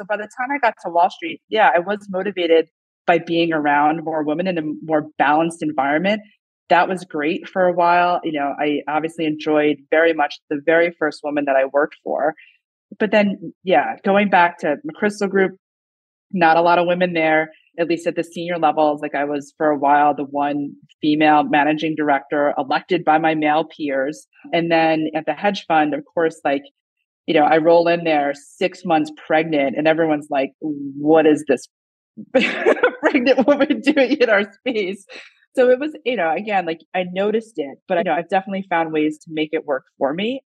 So by the time I got to Wall Street, yeah, I was motivated by being around more women in a more balanced environment. That was great for a while. You know, I obviously enjoyed very much the very first woman that I worked for. But then, yeah, going back to McChrystal Group, not a lot of women there, at least at the senior levels. Like I was for a while the one female managing director elected by my male peers. And then at the hedge fund, of course, like, you know, I roll in there six months pregnant and everyone's like, what is this pregnant woman doing in our space? So it was, you know, again, like I noticed it, but I know I've definitely found ways to make it work for me.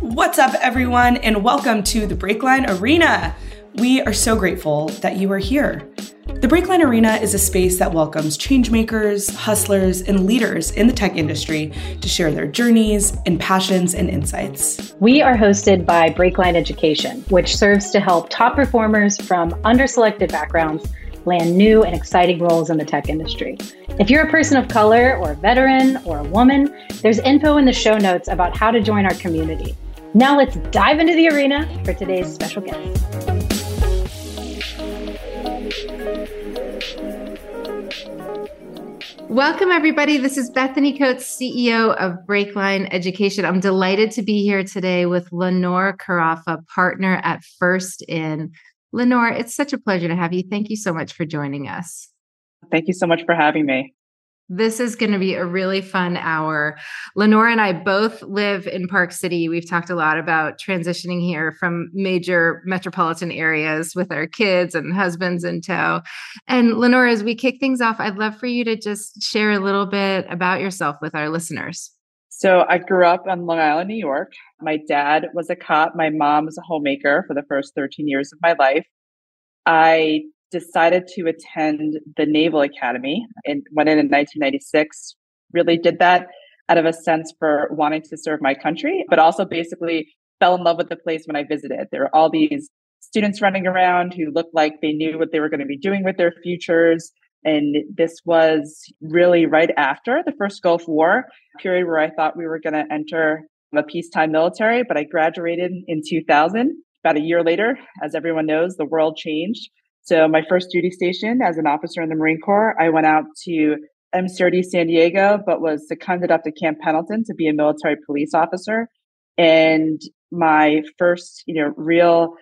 What's up, everyone, and welcome to the Breakline Arena. We are so grateful that you are here. The Breakline Arena is a space that welcomes changemakers, hustlers, and leaders in the tech industry to share their journeys and passions and insights. We are hosted by Breakline Education, which serves to help top performers from underselected backgrounds land new and exciting roles in the tech industry. If you're a person of color or a veteran or a woman, there's info in the show notes about how to join our community. Now let's dive into the arena for today's special guest. Welcome, everybody. This is Bethany Coates, CEO of Breakline Education. I'm delighted to be here today with Lenore Karafa, partner at First In. Lenore, it's such a pleasure to have you. Thank you so much for joining us. Thank you so much for having me. This is going to be a really fun hour. Lenore and I both live in Park City. We've talked a lot about transitioning here from major metropolitan areas with our kids and husbands in tow. And Lenore, as we kick things off, I'd love for you to just share a little bit about yourself with our listeners. So I grew up on Long Island, New York. My dad was a cop. My mom was a homemaker for the first 13 years of my life. I decided to attend the Naval Academy and went in in 1996. Really did that out of a sense for wanting to serve my country, but also basically fell in love with the place when I visited. There were all these students running around who looked like they knew what they were going to be doing with their futures. And this was really right after the first Gulf War period where I thought we were going to enter a peacetime military, but I graduated in 2000. About a year later, as everyone knows, the world changed. So my first duty station as an officer in the Marine Corps, I went out to MCRD San Diego, but was seconded up to Camp Pendleton to be a military police officer. And my first, you know, real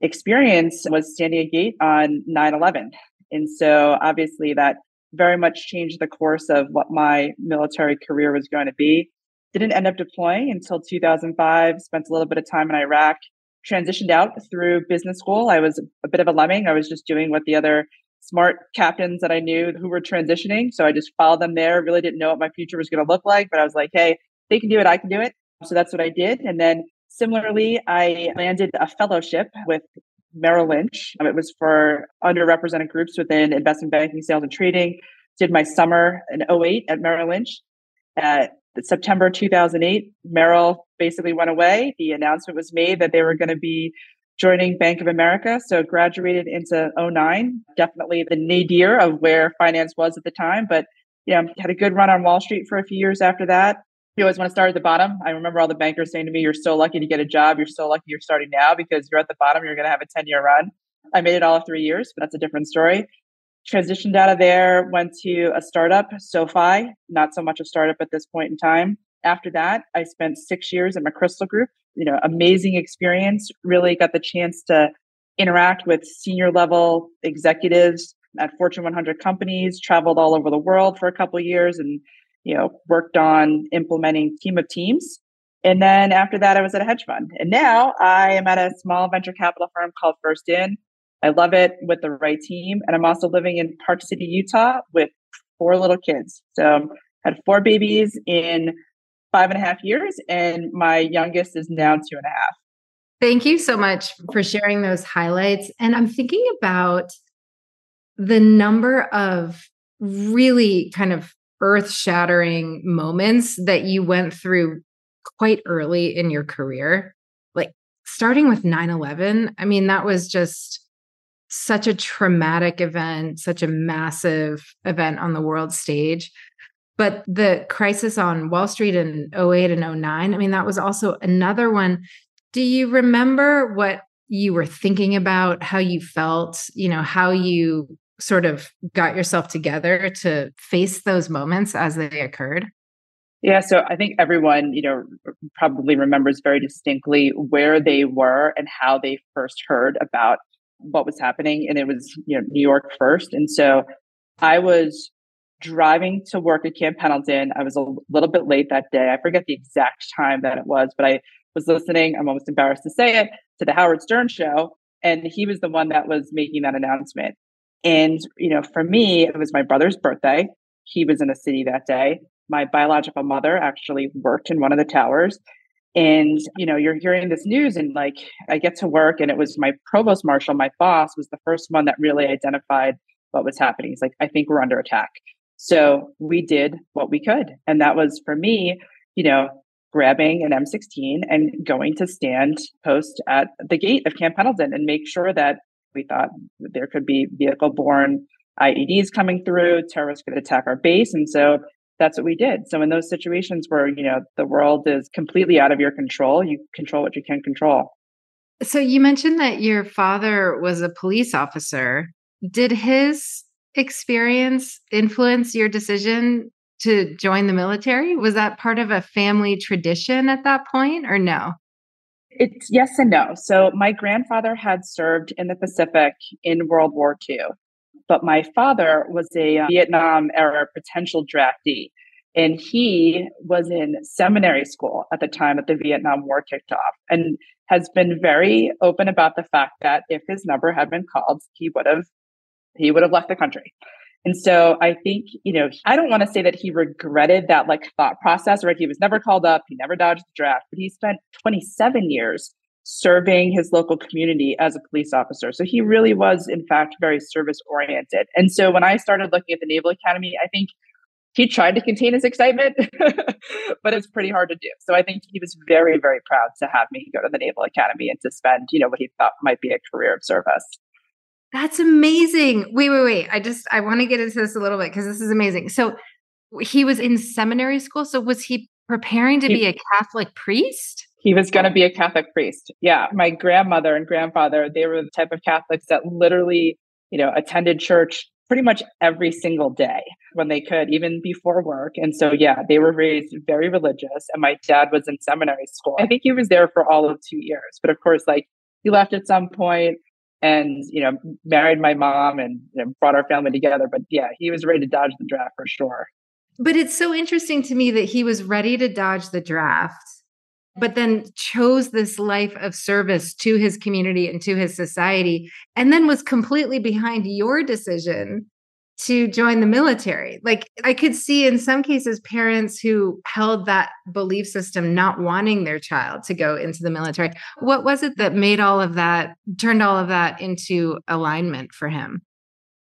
experience was standing a gate on 9-11. And so obviously that very much changed the course of what my military career was going to be. Didn't end up deploying until 2005, spent a little bit of time in Iraq, transitioned out through business school. I was a bit of a lemming. I was just doing what the other smart captains that I knew who were transitioning. So I just followed them there. Really didn't know what my future was going to look like, but I was like, hey, they can do it. I can do it. So that's what I did. And then similarly, I landed a fellowship with Merrill Lynch. It was for underrepresented groups within investment banking, sales, and trading. Did my summer in 08 at Merrill Lynch. At September 2008, Merrill basically went away. The announcement was made that they were going to be joining Bank of America. So graduated into 09, definitely the nadir of where finance was at the time. But yeah, had a good run on Wall Street for a few years after that. You always want to start at the bottom. I remember all the bankers saying to me, You're so lucky to get a job. You're so lucky you're starting now because you're at the bottom. You're going to have a 10 year run. I made it all three years, but that's a different story transitioned out of there, went to a startup, SoFi, not so much a startup at this point in time. After that, I spent six years at McChrystal Group. You know, amazing experience. Really got the chance to interact with senior level executives at Fortune 100 companies. Traveled all over the world for a couple years, and you know, worked on implementing team of teams. And then after that, I was at a hedge fund, and now I am at a small venture capital firm called First In I love it with the right team. And I'm also living in Park City, Utah with four little kids. So I had four babies in five and a half years, and my youngest is now two and a half. Thank you so much for sharing those highlights. And I'm thinking about the number of really kind of earth shattering moments that you went through quite early in your career. Like starting with 9 11, I mean, that was just such a traumatic event, such a massive event on the world stage. But the crisis on Wall Street in 08 and 09, I mean, that was also another one. Do you remember what you were thinking about, how you felt, you know, how you sort of got yourself together to face those moments as they occurred? Yeah, so I think everyone, you know, probably remembers very distinctly where they were and how they first heard about what was happening. And it was, you know, New York first. And so I was driving to work at Camp Pendleton. I was a little bit late that day. I forget the exact time that it was, but I was listening, I'm almost embarrassed to say it, to the Howard Stern show. And he was the one that was making that announcement. And, you know, for me, it was my brother's birthday. He was in a city that day. My biological mother actually worked in one of the towers. And, you know, you're hearing this news and like I get to work and it was my provost marshal, my boss was the first one that really identified what was happening. He's like, I think we're under attack. So we did what we could. And that was for me, you know, grabbing an M16 and going to stand post at the gate of Camp Pendleton and make sure that we thought there could be vehicle borne IEDs coming through, terrorists could attack our base. And so that's what we did. So in those situations where, you know, the world is completely out of your control, you control what you can control. So you mentioned that your father was a police officer. Did his experience influence your decision to join the military? Was that part of a family tradition at that point or no? It's yes and no. So my grandfather had served in the Pacific in World War II, but my father was a uh, Vietnam era potential draftee. And he was in seminary school at the time that the Vietnam War kicked off and has been very open about the fact that if his number had been called, he would have he would have left the country. And so I think, you know, I don't want to say that he regretted that like thought process, right? He was never called up, he never dodged the draft, but he spent 27 years serving his local community as a police officer. So he really was, in fact, very service oriented. And so when I started looking at the Naval Academy, I think he tried to contain his excitement, but it's pretty hard to do. So I think he was very, very proud to have me go to the Naval Academy and to spend, you know, what he thought might be a career of service. That's amazing. Wait, wait, wait. I just I want to get into this a little bit because this is amazing. So he was in seminary school. So was he preparing to he, be a Catholic priest? He was going to be a Catholic priest. Yeah. My grandmother and grandfather, they were the type of Catholics that literally, you know, attended church pretty much every single day when they could, even before work. And so, yeah, they were raised very religious. And my dad was in seminary school. I think he was there for all of two years. But of course, like he left at some point and you know married my mom and you know, brought our family together but yeah he was ready to dodge the draft for sure but it's so interesting to me that he was ready to dodge the draft but then chose this life of service to his community and to his society and then was completely behind your decision to join the military. Like I could see in some cases parents who held that belief system not wanting their child to go into the military. What was it that made all of that turned all of that into alignment for him?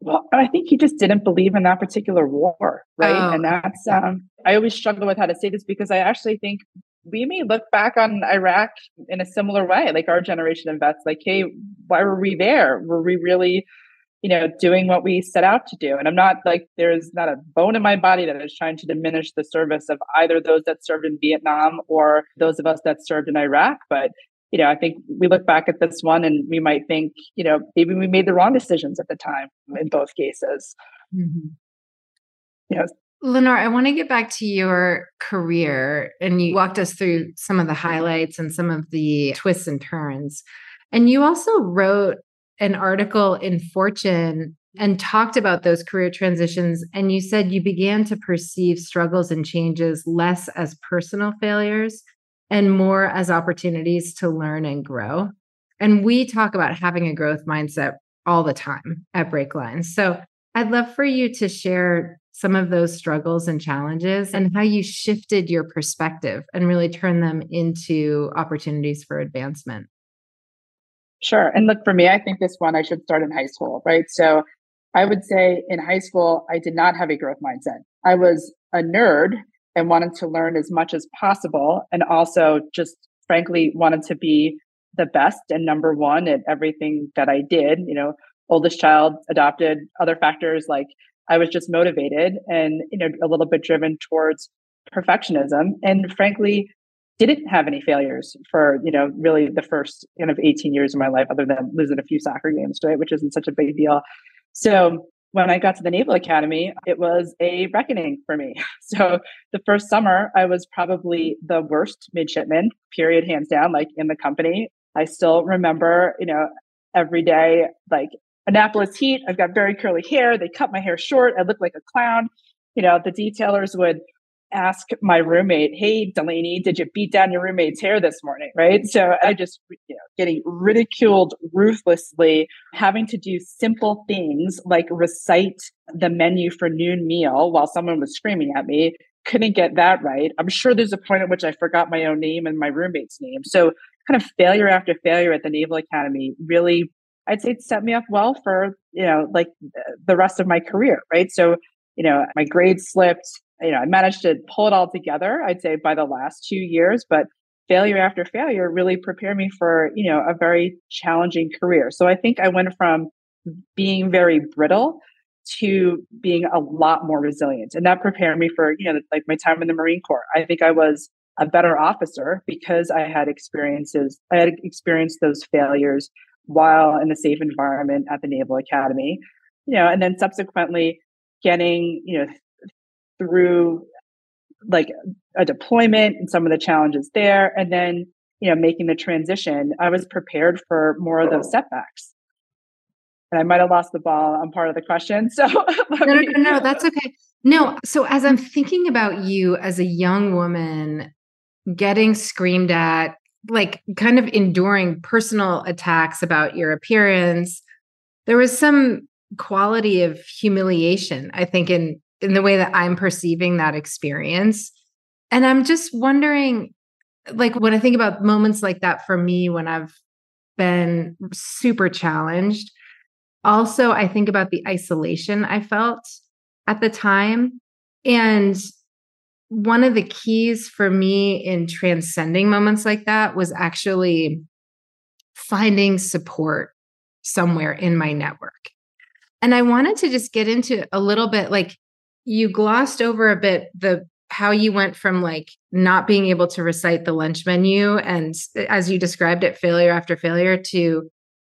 Well, I think he just didn't believe in that particular war, right? Oh. And that's um I always struggle with how to say this because I actually think we may look back on Iraq in a similar way, like our generation of vets, like, hey, why were we there? Were we really you know, doing what we set out to do. And I'm not like, there's not a bone in my body that is trying to diminish the service of either those that served in Vietnam or those of us that served in Iraq. But, you know, I think we look back at this one and we might think, you know, maybe we made the wrong decisions at the time in both cases. Mm-hmm. Yes. Lenore, I want to get back to your career and you walked us through some of the highlights and some of the twists and turns. And you also wrote an article in Fortune and talked about those career transitions. And you said you began to perceive struggles and changes less as personal failures and more as opportunities to learn and grow. And we talk about having a growth mindset all the time at Breakline. So I'd love for you to share some of those struggles and challenges and how you shifted your perspective and really turned them into opportunities for advancement. Sure. And look, for me, I think this one I should start in high school, right? So I would say in high school, I did not have a growth mindset. I was a nerd and wanted to learn as much as possible and also just frankly wanted to be the best and number one at everything that I did, you know, oldest child, adopted, other factors like I was just motivated and you know a little bit driven towards perfectionism and frankly didn't have any failures for you know really the first kind of 18 years of my life other than losing a few soccer games right which isn't such a big deal. So when i got to the naval academy it was a reckoning for me. So the first summer i was probably the worst midshipman period hands down like in the company. I still remember you know every day like annapolis heat i've got very curly hair they cut my hair short i look like a clown you know the detailers would ask my roommate, Hey, Delaney, did you beat down your roommate's hair this morning? Right. So I just, you know, getting ridiculed ruthlessly, having to do simple things like recite the menu for noon meal while someone was screaming at me. Couldn't get that right. I'm sure there's a point at which I forgot my own name and my roommate's name. So kind of failure after failure at the Naval Academy really I'd say it set me up well for, you know, like the rest of my career, right? So, you know, my grades slipped, you know, I managed to pull it all together, I'd say by the last two years, but failure after failure really prepared me for, you know, a very challenging career. So I think I went from being very brittle to being a lot more resilient. And that prepared me for, you know, like my time in the Marine Corps. I think I was a better officer because I had experiences, I had experienced those failures while in a safe environment at the Naval Academy, you know, and then subsequently getting, you know, through like a deployment and some of the challenges there and then you know making the transition i was prepared for more of those setbacks. And i might have lost the ball on part of the question so no no, no no that's okay. No so as i'm thinking about you as a young woman getting screamed at like kind of enduring personal attacks about your appearance there was some quality of humiliation i think in in the way that I'm perceiving that experience. And I'm just wondering, like, when I think about moments like that for me, when I've been super challenged, also, I think about the isolation I felt at the time. And one of the keys for me in transcending moments like that was actually finding support somewhere in my network. And I wanted to just get into a little bit like you glossed over a bit the how you went from like not being able to recite the lunch menu and as you described it failure after failure to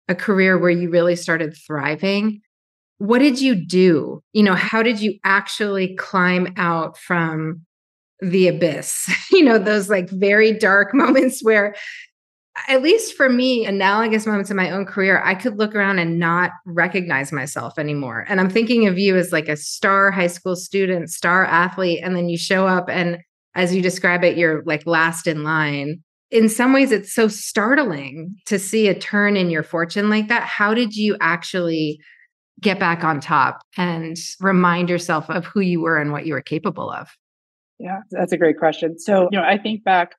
a career where you really started thriving what did you do you know how did you actually climb out from the abyss you know those like very dark moments where at least for me, analogous moments in my own career, I could look around and not recognize myself anymore. And I'm thinking of you as like a star high school student, star athlete. And then you show up and as you describe it, you're like last in line. In some ways, it's so startling to see a turn in your fortune like that. How did you actually get back on top and remind yourself of who you were and what you were capable of? Yeah, that's a great question. So, you know, I think back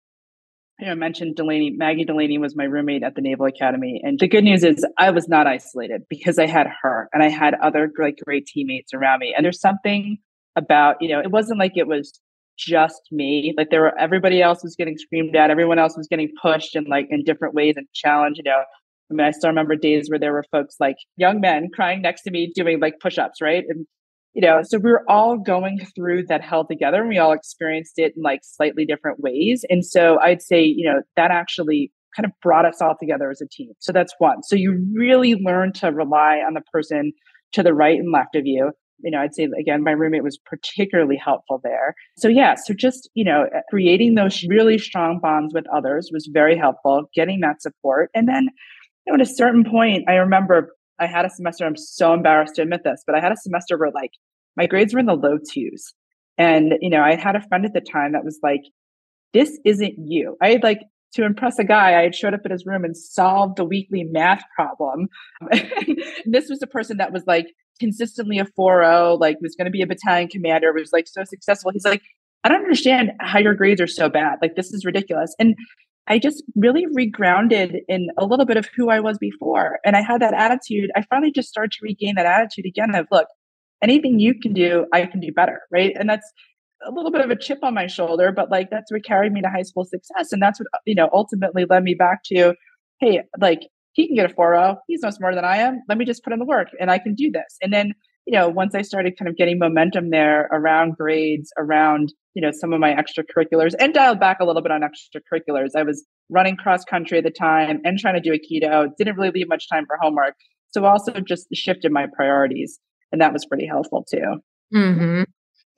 you know, I mentioned Delaney. Maggie Delaney was my roommate at the Naval Academy, and the good news is I was not isolated because I had her and I had other like great teammates around me. And there's something about you know, it wasn't like it was just me. Like there were everybody else was getting screamed at, everyone else was getting pushed and like in different ways and challenged. You know, I mean, I still remember days where there were folks like young men crying next to me doing like push-ups, right? And you know, so we were all going through that hell together and we all experienced it in like slightly different ways. And so I'd say, you know, that actually kind of brought us all together as a team. So that's one. So you really learn to rely on the person to the right and left of you. You know, I'd say again, my roommate was particularly helpful there. So yeah, so just, you know, uh, creating those really strong bonds with others was very helpful, getting that support. And then, you know, at a certain point, I remember I had a semester, I'm so embarrassed to admit this, but I had a semester where like my grades were in the low twos. And, you know, I had a friend at the time that was like, this isn't you. I had like, to impress a guy, I had showed up at his room and solved the weekly math problem. this was a person that was like consistently a 4 like was going to be a battalion commander, was like so successful. He's like, I don't understand how your grades are so bad. Like, this is ridiculous. And I just really regrounded in a little bit of who I was before. And I had that attitude. I finally just started to regain that attitude again of, look, anything you can do, I can do better. Right. And that's a little bit of a chip on my shoulder, but like that's what carried me to high school success. And that's what, uh, you know, ultimately led me back to, hey, like he can get a 4.0. He's no smarter than I am. Let me just put in the work and I can do this. And then, you know, once I started kind of getting momentum there around grades, around, you know, some of my extracurriculars and dialed back a little bit on extracurriculars. I was running cross country at the time and trying to do aikido, Didn't really leave much time for homework. So also just shifted my priorities. And that was pretty helpful too. Mm-hmm.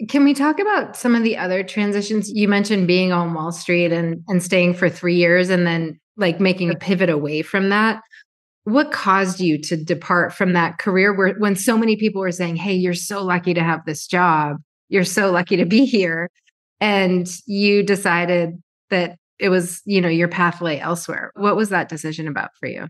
Can we talk about some of the other transitions? You mentioned being on Wall Street and, and staying for three years and then like making a pivot away from that. What caused you to depart from that career where when so many people were saying, Hey, you're so lucky to have this job, you're so lucky to be here. And you decided that it was, you know, your pathway elsewhere. What was that decision about for you?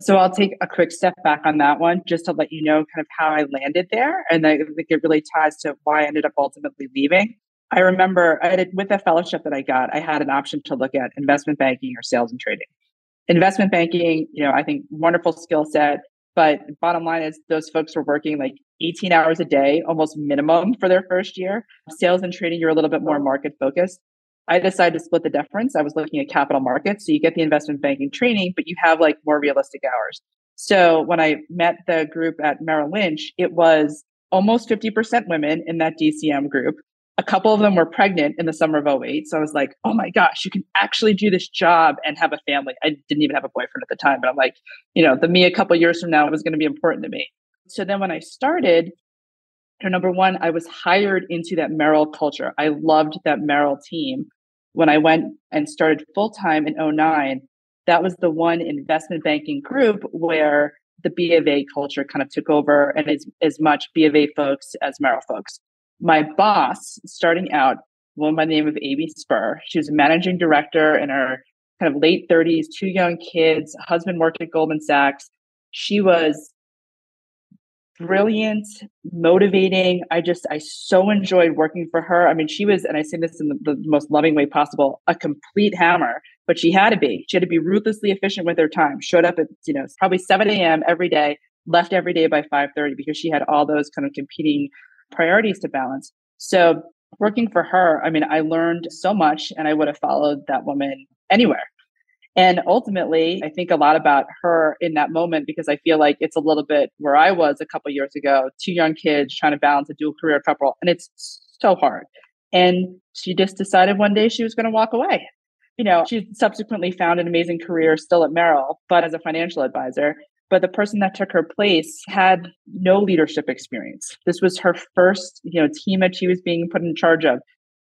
So I'll take a quick step back on that one just to let you know kind of how I landed there. And I think it really ties to why I ended up ultimately leaving. I remember I did, with the fellowship that I got, I had an option to look at investment banking or sales and trading. Investment banking, you know, I think wonderful skill set, but bottom line is those folks were working like 18 hours a day, almost minimum for their first year. Sales and trading, you're a little bit more market focused. I decided to split the difference. I was looking at capital markets. So you get the investment banking training, but you have like more realistic hours. So when I met the group at Merrill Lynch, it was almost 50% women in that DCM group. A couple of them were pregnant in the summer of 08. So I was like, oh my gosh, you can actually do this job and have a family. I didn't even have a boyfriend at the time, but I'm like, you know, the me a couple years from now was going to be important to me. So then when I started, number one, I was hired into that Merrill culture. I loved that Merrill team when I went and started full time in 09, that was the one investment banking group where the B of A culture kind of took over and as, as much B of A folks as Merrill folks. My boss, starting out, one by the name of Amy Spur, she was a managing director in her kind of late 30s, two young kids, husband worked at Goldman Sachs. She was brilliant, motivating. I just, I so enjoyed working for her. I mean, she was, and I say this in the, the, most loving way possible, a complete hammer, but she had to be. She had to be ruthlessly efficient with her time. Showed up at, you know, probably 7 a.m. every day, left every day by 5.30 because she had all those kind of competing priorities to balance. So working for her, I mean, I learned so much and I would have followed that woman anywhere. And ultimately, I think a lot about her in that moment because I feel like it's a little bit where I was a couple years ago, two young kids trying to balance a dual career couple, and it's so hard. And she just decided one day she was going to walk away. You know, she subsequently found an amazing career still at Merrill, but as a financial advisor. But the person that took her place had no leadership experience. This was her first, you know, team that she was being put in charge of.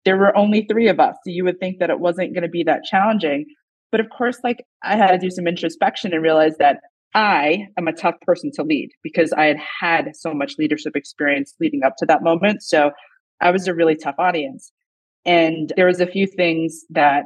There were only three of us. So you would think that it wasn't going to be that challenging. But of course, like I had to do some introspection and realize that I am a tough person to lead because I had had so much leadership experience leading up to that moment. So I was a really tough audience. And there was a few things that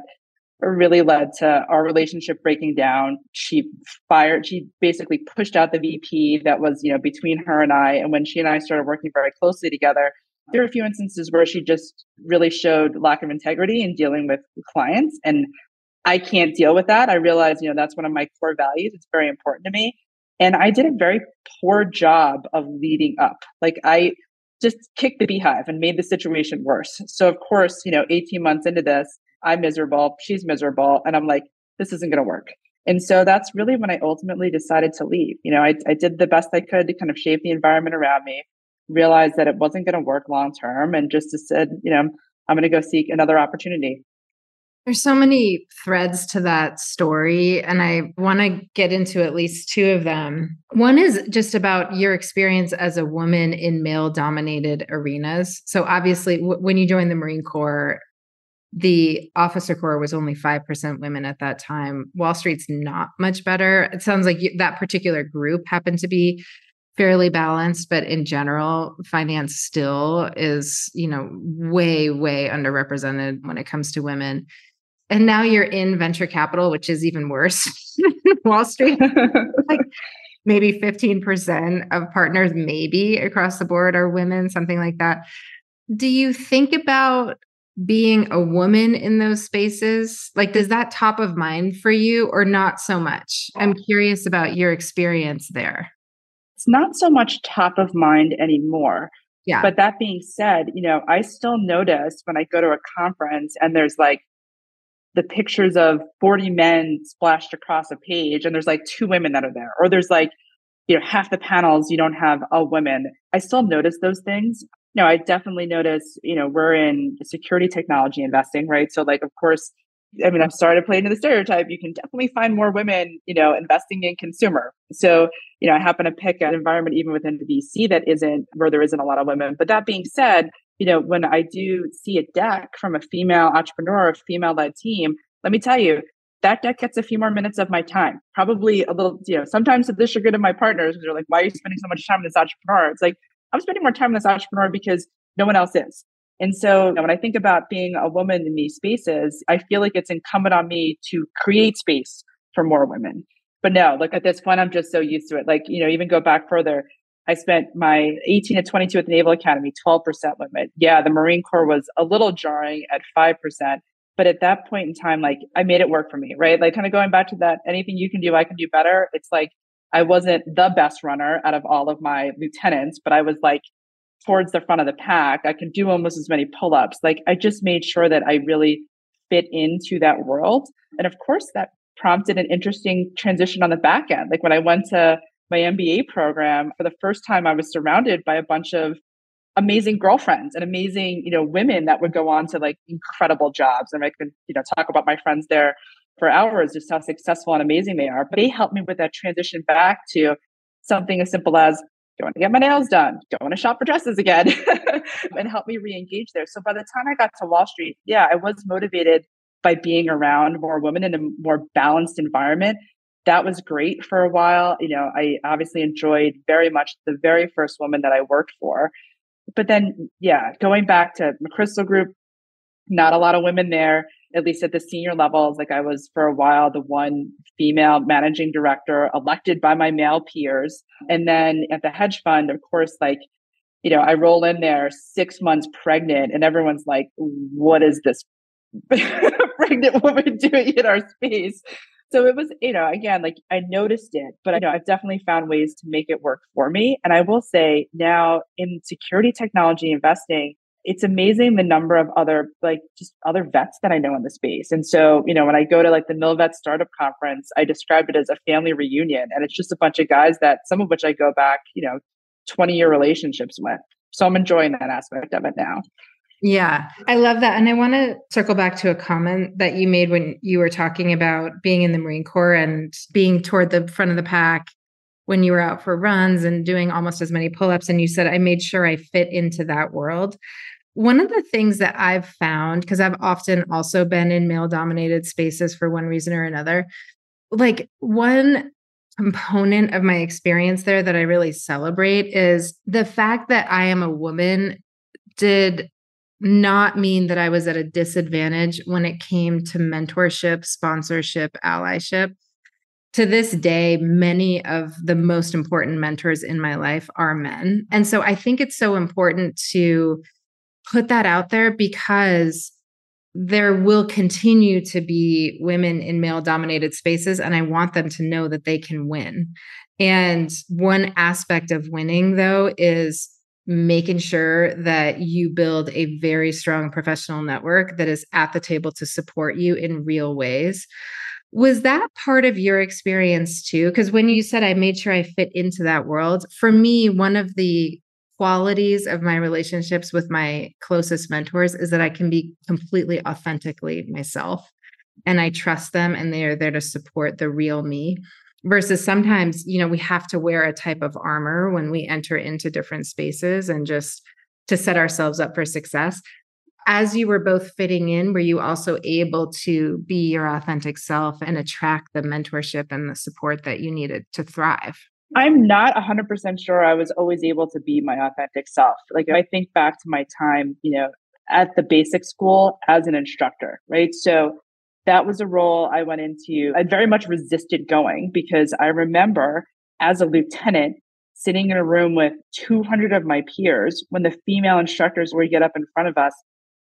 really led to our relationship breaking down. She fired, she basically pushed out the VP that was, you know, between her and I. And when she and I started working very closely together, there were a few instances where she just really showed lack of integrity in dealing with clients. And I can't deal with that. I realize, you know, that's one of my core values. It's very important to me. And I did a very poor job of leading up. Like I just kicked the beehive and made the situation worse. So of course, you know, 18 months into this, I'm miserable, she's miserable, and I'm like, this isn't going to work. And so that's really when I ultimately decided to leave. You know, I, I did the best I could to kind of shape the environment around me, realized that it wasn't going to work long term, and just said, you know, I'm going to go seek another opportunity. There's so many threads to that story, and I want to get into at least two of them. One is just about your experience as a woman in male dominated arenas. So, obviously, w- when you joined the Marine Corps, the officer corps was only 5% women at that time. Wall Street's not much better. It sounds like you, that particular group happened to be fairly balanced but in general finance still is you know way way underrepresented when it comes to women and now you're in venture capital, which is even worse Wall Street. like maybe 15% of partners, maybe across the board, are women, something like that. Do you think about being a woman in those spaces? Like, does that top of mind for you or not so much? I'm curious about your experience there. It's not so much top of mind anymore. Yeah. But that being said, you know, I still notice when I go to a conference and there's like the pictures of 40 men splashed across a page and there's like two women that are there or there's like you know half the panels you don't have a woman i still notice those things no i definitely notice you know we're in security technology investing right so like of course I mean, I'm sorry to play into the stereotype. You can definitely find more women, you know, investing in consumer. So, you know, I happen to pick an environment even within the VC that isn't where there isn't a lot of women. But that being said, you know, when I do see a deck from a female entrepreneur, a female led team, let me tell you, that deck gets a few more minutes of my time. Probably a little, you know, sometimes the good of my partners, they're like, why are you spending so much time with this entrepreneur? It's like, I'm spending more time this entrepreneur because no one else is. And so when I think about being a woman in these spaces, I feel like it's incumbent on me to create space for more women. But no, look at this point, I'm just so used to it. Like, you know, even go back further. I spent my 18 to 22 at the Naval Academy, 12% limit. Yeah, the Marine Corps was a little jarring at 5%. But at that point in time, like I made it work for me, right? Like kind of going back to that, anything you can do, I can do better. It's like I wasn't the best runner out of all of my lieutenants, but I was like towards the front of the pack. I can do almost as many pull ups. Like I just made sure that I really fit into that world. And of course, that prompted an interesting transition on the back end. Like when I went to my MBA program, for the first time, I was surrounded by a bunch of amazing girlfriends and amazing, you know, women that would go on to like incredible jobs. And I can, you know, talk about my friends there for hours, just how successful and amazing they are. But they helped me with that transition back to something as simple as don't want to get my nails done, don't want to shop for dresses again, and help me re-engage there. So by the time I got to Wall Street, yeah, I was motivated by being around more women in a more balanced environment. That was great for a while. You know, I obviously enjoyed very much the very first woman that I worked for. But then, yeah, going back to McChrystal Group, not a lot of women there at least at the senior levels, like I was for a while the one female managing director elected by my male peers. And then at the hedge fund, of course, like, you know, I roll in there six months pregnant and everyone's like, what is this pregnant woman doing in our space? So it was, you know, again, like I noticed it, but I know I've definitely found ways to make it work for me. And I will say now in security technology investing, it's amazing the number of other like just other vets that I know in the space. And so, you know, when I go to like the MilVet Startup Conference, I describe it as a family reunion, and it's just a bunch of guys that some of which I go back, you know, twenty year relationships with. So I'm enjoying that aspect of it now. Yeah, I love that. And I want to circle back to a comment that you made when you were talking about being in the Marine Corps and being toward the front of the pack when you were out for runs and doing almost as many pull ups. And you said, I made sure I fit into that world. One of the things that I've found, because I've often also been in male dominated spaces for one reason or another, like one component of my experience there that I really celebrate is the fact that I am a woman did not mean that I was at a disadvantage when it came to mentorship, sponsorship, allyship. To this day, many of the most important mentors in my life are men. And so I think it's so important to put that out there because there will continue to be women in male dominated spaces and i want them to know that they can win. And one aspect of winning though is making sure that you build a very strong professional network that is at the table to support you in real ways. Was that part of your experience too? Because when you said i made sure i fit into that world for me one of the qualities of my relationships with my closest mentors is that I can be completely authentically myself and I trust them and they are there to support the real me. Versus sometimes you know we have to wear a type of armor when we enter into different spaces and just to set ourselves up for success. As you were both fitting in were you also able to be your authentic self and attract the mentorship and the support that you needed to thrive I'm not 100% sure I was always able to be my authentic self. Like, if I think back to my time, you know, at the basic school as an instructor, right? So that was a role I went into. I very much resisted going because I remember as a lieutenant sitting in a room with 200 of my peers when the female instructors would get up in front of us.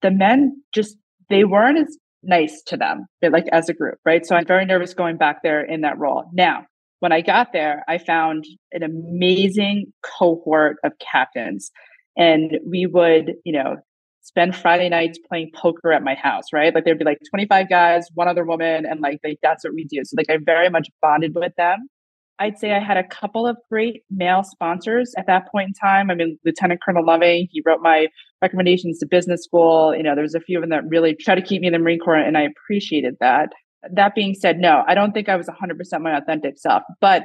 The men just, they weren't as nice to them, like as a group, right? So I'm very nervous going back there in that role. Now, when I got there, I found an amazing cohort of captains. And we would, you know, spend Friday nights playing poker at my house, right? Like there'd be like 25 guys, one other woman, and like that's what we do. So like I very much bonded with them. I'd say I had a couple of great male sponsors at that point in time. I mean, Lieutenant Colonel Loving, he wrote my recommendations to business school. You know, there was a few of them that really tried to keep me in the Marine Corps, and I appreciated that. That being said, no, I don't think I was 100% my authentic self, but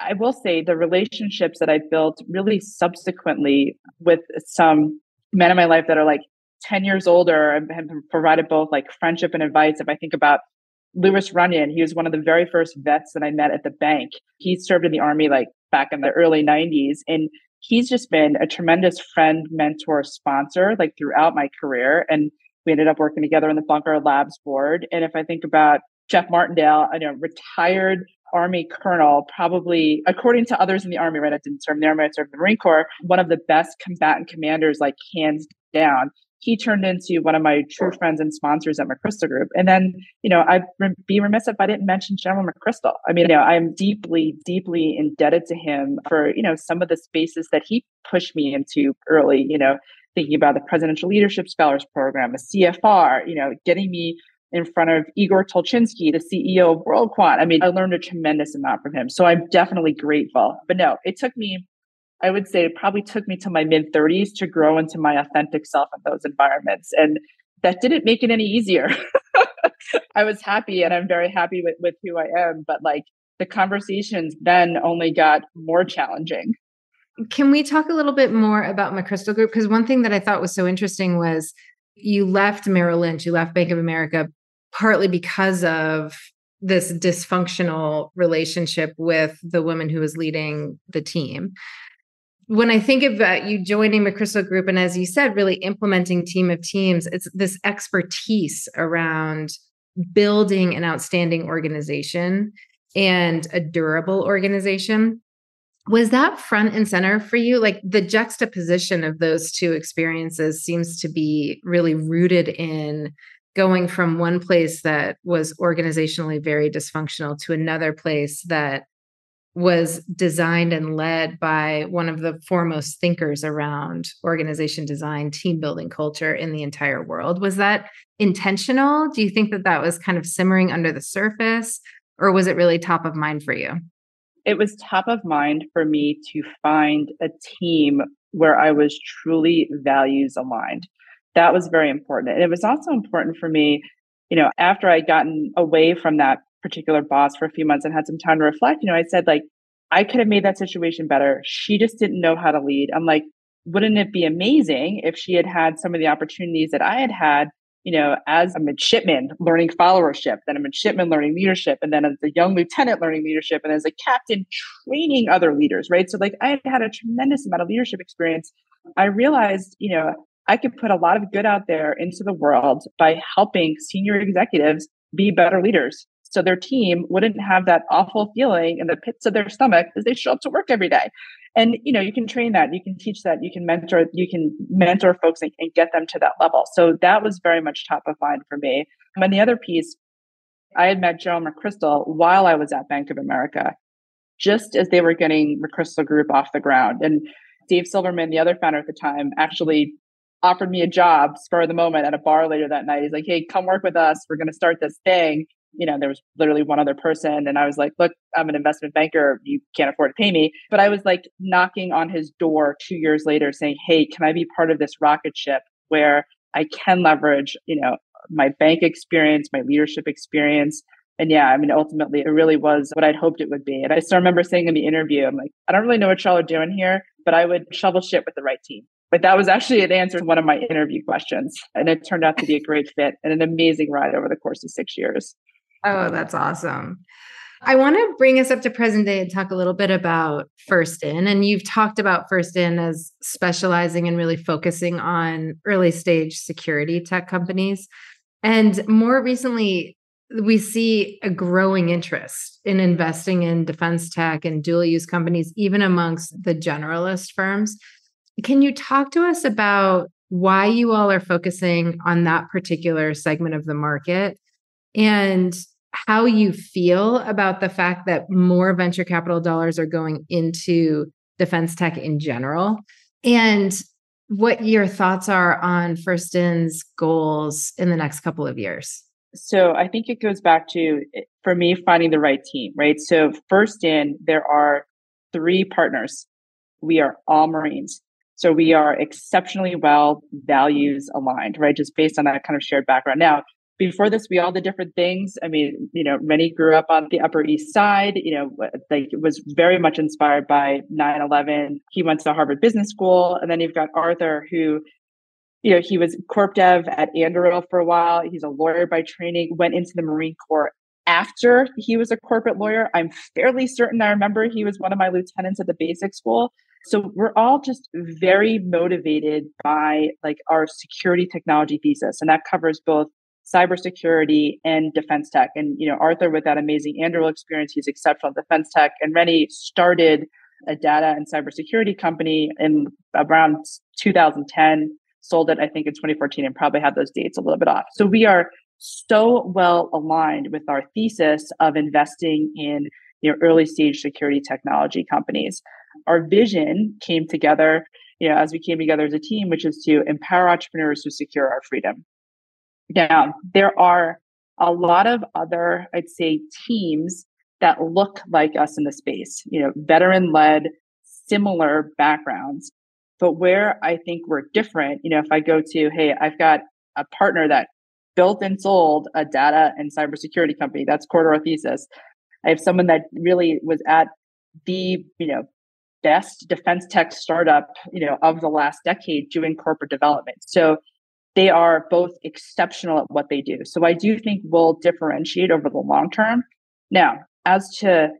I will say the relationships that I built really subsequently with some men in my life that are like 10 years older and have provided both like friendship and advice. If I think about Lewis Runyon, he was one of the very first vets that I met at the bank. He served in the army like back in the early 90s. And he's just been a tremendous friend, mentor, sponsor like throughout my career. And we ended up working together on the Bunker Labs board. And if I think about Jeff Martindale, you know, retired Army colonel, probably according to others in the Army, right? I didn't serve in the Army, I served in the Marine Corps, one of the best combatant commanders, like hands down he turned into one of my true friends and sponsors at McChrystal Group. And then, you know, I'd be remiss if I didn't mention General McChrystal. I mean, you know, I'm deeply, deeply indebted to him for, you know, some of the spaces that he pushed me into early, you know, thinking about the Presidential Leadership Scholars Program, the CFR, you know, getting me in front of Igor Tulchinsky, the CEO of WorldQuant. I mean, I learned a tremendous amount from him. So I'm definitely grateful. But no, it took me I would say it probably took me to my mid 30s to grow into my authentic self in those environments. And that didn't make it any easier. I was happy and I'm very happy with, with who I am. But like the conversations then only got more challenging. Can we talk a little bit more about McChrystal Group? Because one thing that I thought was so interesting was you left Merrill Lynch, you left Bank of America partly because of this dysfunctional relationship with the woman who was leading the team when I think about uh, you joining McChrystal Group, and as you said, really implementing team of teams, it's this expertise around building an outstanding organization and a durable organization. Was that front and center for you? Like the juxtaposition of those two experiences seems to be really rooted in going from one place that was organizationally very dysfunctional to another place that was designed and led by one of the foremost thinkers around organization design, team building culture in the entire world. Was that intentional? Do you think that that was kind of simmering under the surface, or was it really top of mind for you? It was top of mind for me to find a team where I was truly values aligned. That was very important. And it was also important for me, you know, after I'd gotten away from that particular boss for a few months and had some time to reflect, you know, I said, like, I could have made that situation better. She just didn't know how to lead. I'm like, wouldn't it be amazing if she had had some of the opportunities that I had had, you know, as a midshipman learning followership, then a midshipman learning leadership, and then as a young lieutenant learning leadership, and as a captain training other leaders, right? So, like, I had had a tremendous amount of leadership experience. I realized, you know, I could put a lot of good out there into the world by helping senior executives be better leaders. So their team wouldn't have that awful feeling in the pits of their stomach as they show up to work every day. And you know you can train that you can teach that you can mentor you can mentor folks and, and get them to that level. So that was very much top of mind for me. And the other piece i had met General mcchrystal while i was at bank of america just as they were getting mcchrystal group off the ground. And dave silverman the other founder at the time actually offered me a job spur of the moment at a bar later that night he's like hey come work with us we're going to start this thing you know, there was literally one other person. And I was like, look, I'm an investment banker. You can't afford to pay me. But I was like knocking on his door two years later saying, hey, can I be part of this rocket ship where I can leverage, you know, my bank experience, my leadership experience. And yeah, I mean, ultimately, it really was what I'd hoped it would be. And I still remember saying in the interview, I'm like, I don't really know what y'all are doing here, but I would shovel shit with the right team. But that was actually an answer to one of my interview questions. And it turned out to be a great fit and an amazing ride over the course of six years. Oh, that's awesome. I want to bring us up to present day and talk a little bit about First In. And you've talked about First In as specializing and really focusing on early stage security tech companies. And more recently, we see a growing interest in investing in defense tech and dual use companies, even amongst the generalist firms. Can you talk to us about why you all are focusing on that particular segment of the market? And how you feel about the fact that more venture capital dollars are going into defense tech in general. And what your thoughts are on First In's goals in the next couple of years. So I think it goes back to, for me, finding the right team, right? So First In, there are three partners. We are all Marines. So we are exceptionally well values aligned, right? Just based on that kind of shared background. Now, before this, we all did different things. I mean, you know, Renny grew up on the Upper East Side, you know, like was very much inspired by 9 11. He went to Harvard Business School. And then you've got Arthur, who, you know, he was corp dev at Anduril for a while. He's a lawyer by training, went into the Marine Corps after he was a corporate lawyer. I'm fairly certain I remember he was one of my lieutenants at the basic school. So we're all just very motivated by like our security technology thesis. And that covers both cybersecurity and defense tech. And, you know, Arthur, with that amazing Anduril experience, he's exceptional at defense tech. And Renny started a data and cybersecurity company in around 2010, sold it, I think, in 2014, and probably had those dates a little bit off. So we are so well aligned with our thesis of investing in you know, early stage security technology companies. Our vision came together, you know, as we came together as a team, which is to empower entrepreneurs to secure our freedom. Now, there are a lot of other, I'd say, teams that look like us in the space, you know, veteran led, similar backgrounds. But where I think we're different, you know, if I go to, hey, I've got a partner that built and sold a data and cybersecurity company, that's core thesis. I have someone that really was at the, you know, best defense tech startup, you know, of the last decade doing corporate development. So they are both exceptional at what they do. So I do think we'll differentiate over the long term. Now, as to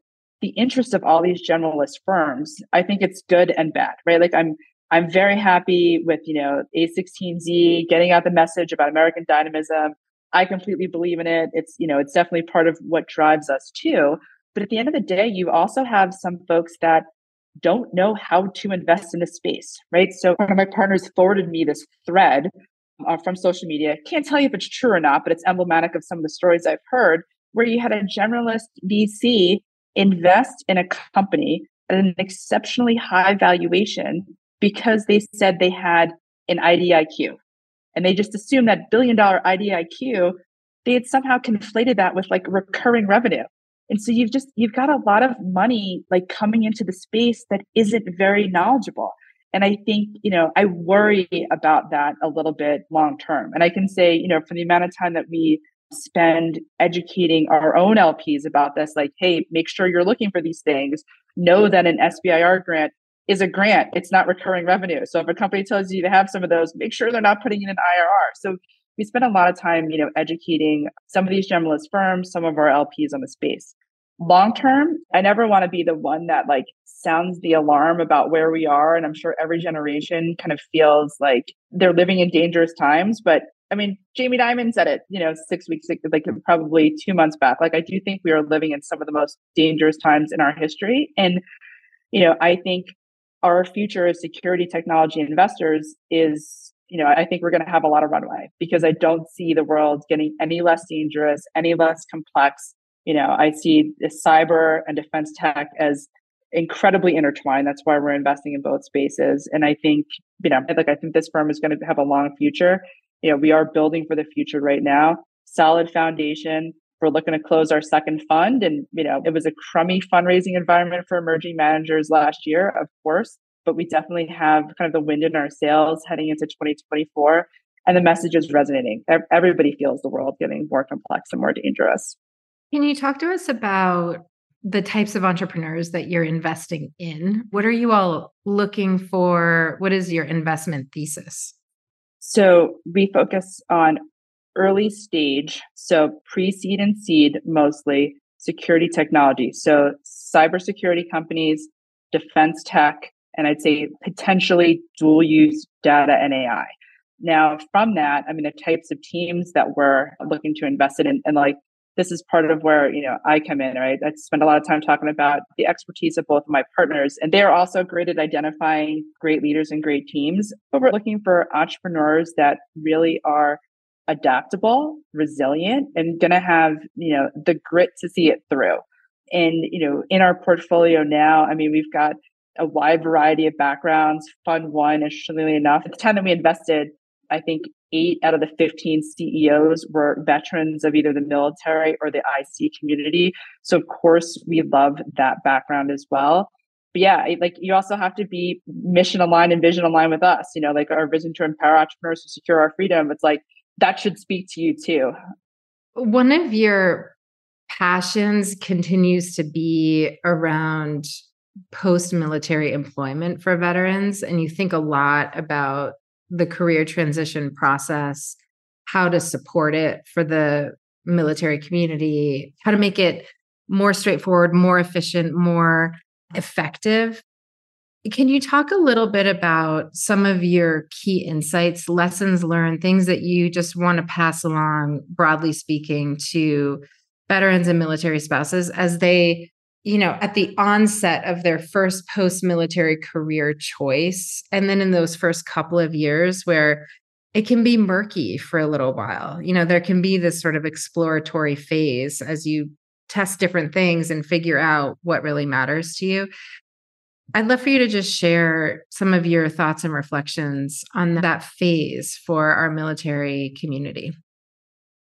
the interest of all these generalist firms, I think it's good and bad, right? Like I'm I'm very happy with, you know, A16Z getting out the message about American dynamism. I completely believe in it. It's, you know, it's definitely part of what drives us too. But at the end of the day, you also have some folks that don't know how to invest in a space, right? So one of my partners forwarded me this thread uh, from social media. Can't tell you if it's true or not, but it's emblematic of some of the stories I've heard where you had a generalist VC invest in a company at an exceptionally high valuation because they said they had an IDIQ. And they just assumed that billion dollar IDIQ, they had somehow conflated that with like recurring revenue. And so you've just, you've got a lot of money like coming into the space that isn't very knowledgeable. And I think, you know, I worry about that a little bit long term. And I can say, you know, for the amount of time that we spend educating our own LPs about this, like, hey, make sure you're looking for these things. Know that an SBIR grant is a grant, it's not recurring revenue. So if a company tells you to have some of those, make sure they're not putting in an IRR. So we spend a lot of time, you know, educating some of these generalist firms, some of our LPs on the space long term, I never want to be the one that like sounds the alarm about where we are. And I'm sure every generation kind of feels like they're living in dangerous times. But I mean, Jamie Dimon said it, you know, six weeks, like probably two months back. Like, I do think we are living in some of the most dangerous times in our history. And, you know, I think our future as security technology investors is, you know, I think we're going to have a lot of runway because I don't see the world getting any less dangerous, any less complex you know, I see the cyber and defense tech as incredibly intertwined. That's why we're investing in both spaces. And I think, you know, like I think this firm is going to have a long future. You know, we are building for the future right now. Solid foundation. We're looking to close our second fund. And, you know, it was a crummy fundraising environment for emerging managers last year, of course, but we definitely have kind of the wind in our sails heading into 2024. And the message is resonating. Everybody feels the world getting more complex and more dangerous. Can you talk to us about the types of entrepreneurs that you're investing in? What are you all looking for? What is your investment thesis? So we focus on early stage, so pre seed and seed mostly, security technology. So cybersecurity companies, defense tech, and I'd say potentially dual use data and AI. Now, from that, I mean, the types of teams that we're looking to invest in, and like this is part of where you know I come in, right? I spend a lot of time talking about the expertise of both of my partners, and they are also great at identifying great leaders and great teams. But we're looking for entrepreneurs that really are adaptable, resilient, and going to have you know the grit to see it through. And you know, in our portfolio now, I mean, we've got a wide variety of backgrounds. Fund one, interestingly enough, at the time that we invested, I think eight out of the 15 CEOs were veterans of either the military or the IC community. So, of course, we love that background as well. But yeah, like you also have to be mission aligned and vision aligned with us. You know, like our vision to empower entrepreneurs to secure our freedom. It's like that should speak to you too. One of your passions continues to be around post military employment for veterans. And you think a lot about the career transition process, how to support it for the military community, how to make it more straightforward, more efficient, more effective. Can you talk a little bit about some of your key insights, lessons learned, things that you just want to pass along, broadly speaking, to veterans and military spouses as they you know, at the onset of their first post military career choice. And then in those first couple of years where it can be murky for a little while, you know, there can be this sort of exploratory phase as you test different things and figure out what really matters to you. I'd love for you to just share some of your thoughts and reflections on that phase for our military community.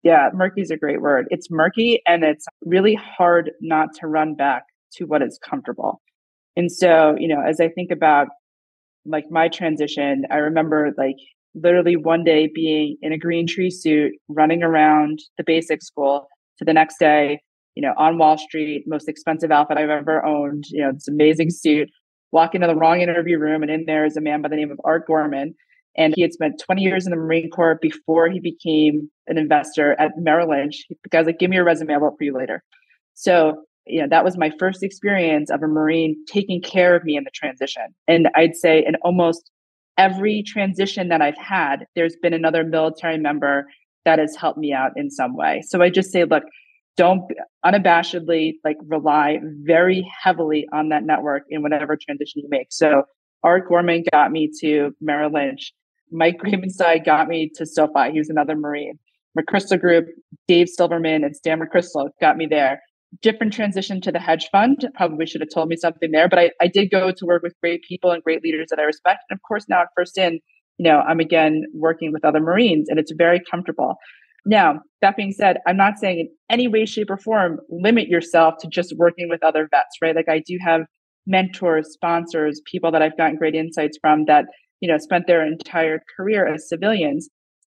Yeah, murky is a great word. It's murky and it's really hard not to run back to what is comfortable. And so, you know, as I think about like my transition, I remember like literally one day being in a green tree suit, running around the basic school to the next day, you know, on Wall Street, most expensive outfit I've ever owned, you know, this amazing suit, walk into the wrong interview room, and in there is a man by the name of Art Gorman. And he had spent 20 years in the Marine Corps before he became an investor at Merrill Lynch. The guy's like, give me your resume, I'll work for you later. So, you know, that was my first experience of a Marine taking care of me in the transition. And I'd say in almost every transition that I've had, there's been another military member that has helped me out in some way. So I just say, look, don't unabashedly like rely very heavily on that network in whatever transition you make. So Art Gorman got me to Merrill Lynch. Mike Gravenside got me to SoFi. He was another Marine. McChrystal Group, Dave Silverman and Stan McChrystal got me there. Different transition to the hedge fund. Probably should have told me something there, but I, I did go to work with great people and great leaders that I respect. And of course, now at First In, you know, I'm again working with other Marines and it's very comfortable. Now, that being said, I'm not saying in any way, shape, or form limit yourself to just working with other vets, right? Like I do have mentors, sponsors, people that I've gotten great insights from that, you know, spent their entire career as civilians.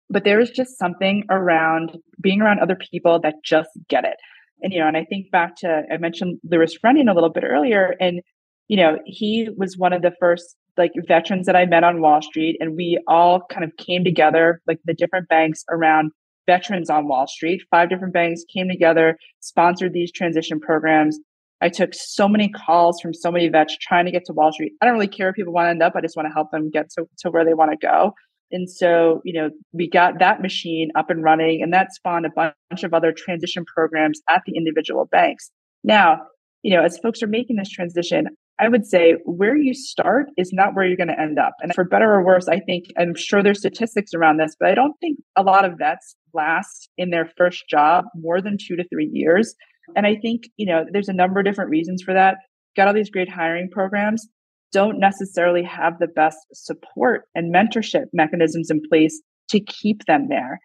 But there is just something around being around other people that just get it. And, you know, and I think back to, I mentioned Louis running a little bit earlier, and, you know, he was one of the first like veterans that I met on Wall Street. And we all kind of came together, like the different banks around veterans on Wall Street. Five different banks came together, sponsored these transition programs. I took so many calls from so many vets trying to get to Wall Street. I don't really care if people want to end up. I just want to help them get to, to where they want to go. And so, you know, we got that machine up and running and that spawned a bunch of other transition programs at the individual banks. Now, you know, as folks are making this transition, I would say where you start is not where you're going to end up. And for better or worse, I think, I'm sure there's statistics around this, but I don't think a lot of vets last in their first job more than two to three years. And I think, you know, there's a number of different reasons for that. Got all these great hiring programs, don't necessarily have the best support and mentorship mechanisms in place to keep them there.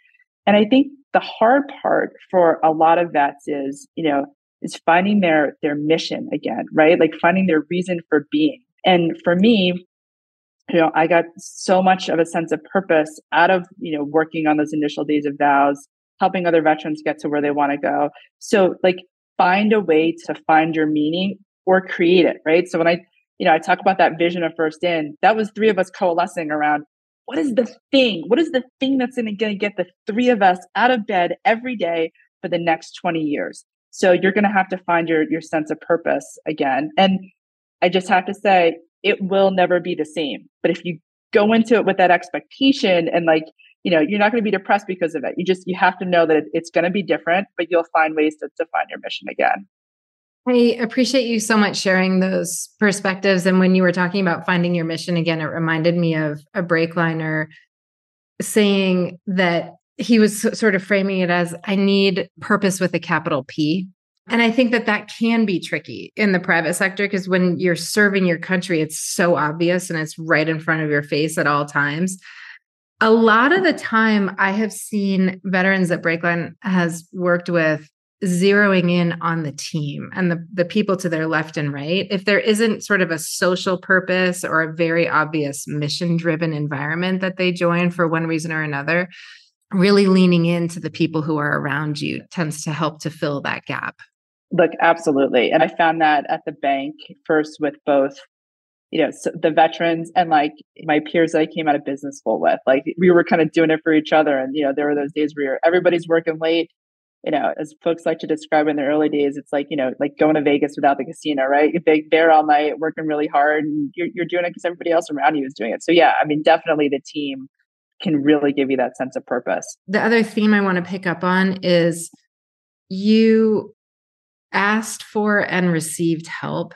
And I think the hard part for a lot of vets is, you know, is finding their their mission again, right? Like finding their reason for being. And for me, you know, I got so much of a sense of purpose out of, you know, working on those initial days of VOWS, helping other veterans get to where they want to go. So like find a way to find your meaning or create it, right? So when I, you know, I talk about that vision of first in, that was three of us coalescing around what is the thing? What is the thing that's going to get the three of us out of bed every day for the next 20 years? So you're going to have to find your your sense of purpose again. And I just have to say it will never be the same. But if you go into it with that expectation and like you know you're not going to be depressed because of it you just you have to know that it's going to be different but you'll find ways to, find your mission again I appreciate you so much sharing those perspectives. And when you were talking about finding your mission again, it reminded me of a BreakLiner saying that he was sort of framing it as I need purpose with a capital P. And I think that that can be tricky in the private sector because when you're serving your country, it's so obvious and it's right in front of your face at all times. A lot of the time, I have seen veterans that BreakLine has worked with zeroing in on the team and the, the people to their left and right. If there isn't sort of a social purpose or a very obvious mission driven environment that they join for one reason or another, really leaning into the people who are around you tends to help to fill that gap. Look, absolutely. And I found that at the bank first with both, you know, so the veterans and like my peers that I came out of business school with. Like we were kind of doing it for each other. And, you know, there were those days where everybody's working late. You know, as folks like to describe in the early days, it's like, you know, like going to Vegas without the casino, right? You're there all night, working really hard, and you're, you're doing it because everybody else around you is doing it. So, yeah, I mean, definitely the team can really give you that sense of purpose. The other theme I want to pick up on is you asked for and received help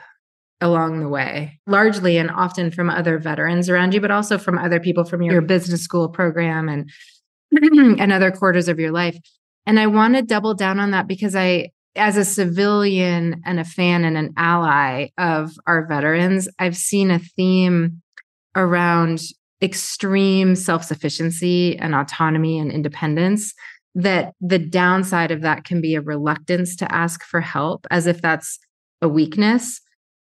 along the way, largely and often from other veterans around you, but also from other people from your business school program and and other quarters of your life. And I want to double down on that because I as a civilian and a fan and an ally of our veterans, I've seen a theme around extreme self sufficiency and autonomy and independence, that the downside of that can be a reluctance to ask for help as if that's a weakness.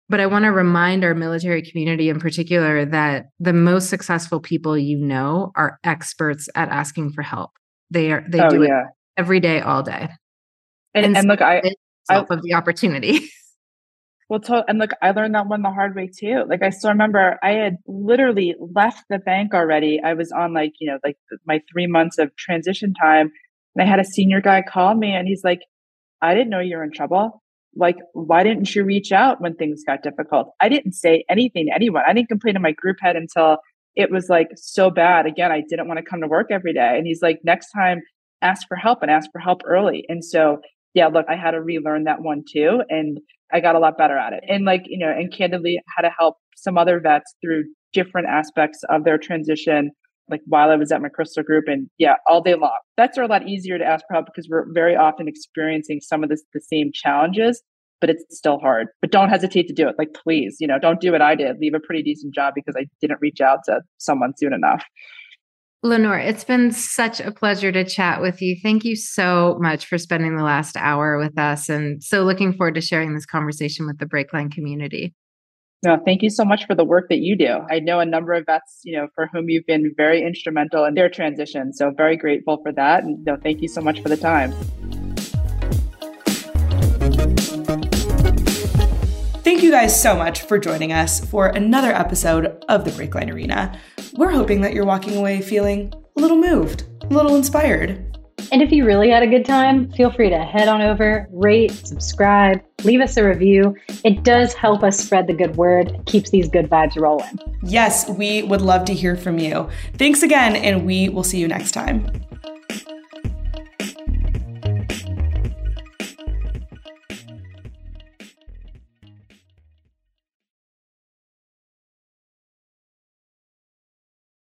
But I want to remind our military community in particular that the most successful people you know are experts at asking for help. They are they oh, do yeah. it every day, all day. And, and, and look, I, I of the opportunity. Well, to- and look, I learned that one the hard way too. Like I still remember I had literally left the bank already. I was on like, you know, like my three months of transition time. And I had a senior guy call me and he's like, I didn't know you were in trouble. Like, why didn't you reach out when things got difficult? I didn't say anything to anyone. I didn't complain to my group head until it was like so bad. Again, I didn't want to come to work every day. And he's like, next time, ask for help and ask for help early. And so, yeah, look, I had to relearn that one too. And I got a lot better at it. And like, you know, and candidly had to help some other vets through different aspects of their transition, like while I was at McChrystal group and yeah, all day long. Are a lot easier to ask for help because we're very often experiencing some of this, the same challenges, but it's still hard. But don't hesitate to do it. Like, please, you know, don't do what I did. Leave a pretty decent job because I didn't reach out to someone soon enough. Lenore, it's been such a pleasure to chat with you. Thank you so much for spending the last hour with us and so looking forward to sharing this conversation with the BreakLine community. No, thank you so much for the work that you do. I know a number of vets, you know, for whom you've been very instrumental in their transition. So very grateful for that. And no, thank you so much for the time. Thank you guys so much for joining us for another episode of the BreakLine Arena. We're hoping that you're walking away feeling a little moved, a little inspired. And if you really had a good time, feel free to head on over, rate, subscribe, leave us a review. It does help us spread the good word, keeps these good vibes rolling. Yes, we would love to hear from you. Thanks again, and we will see you next time.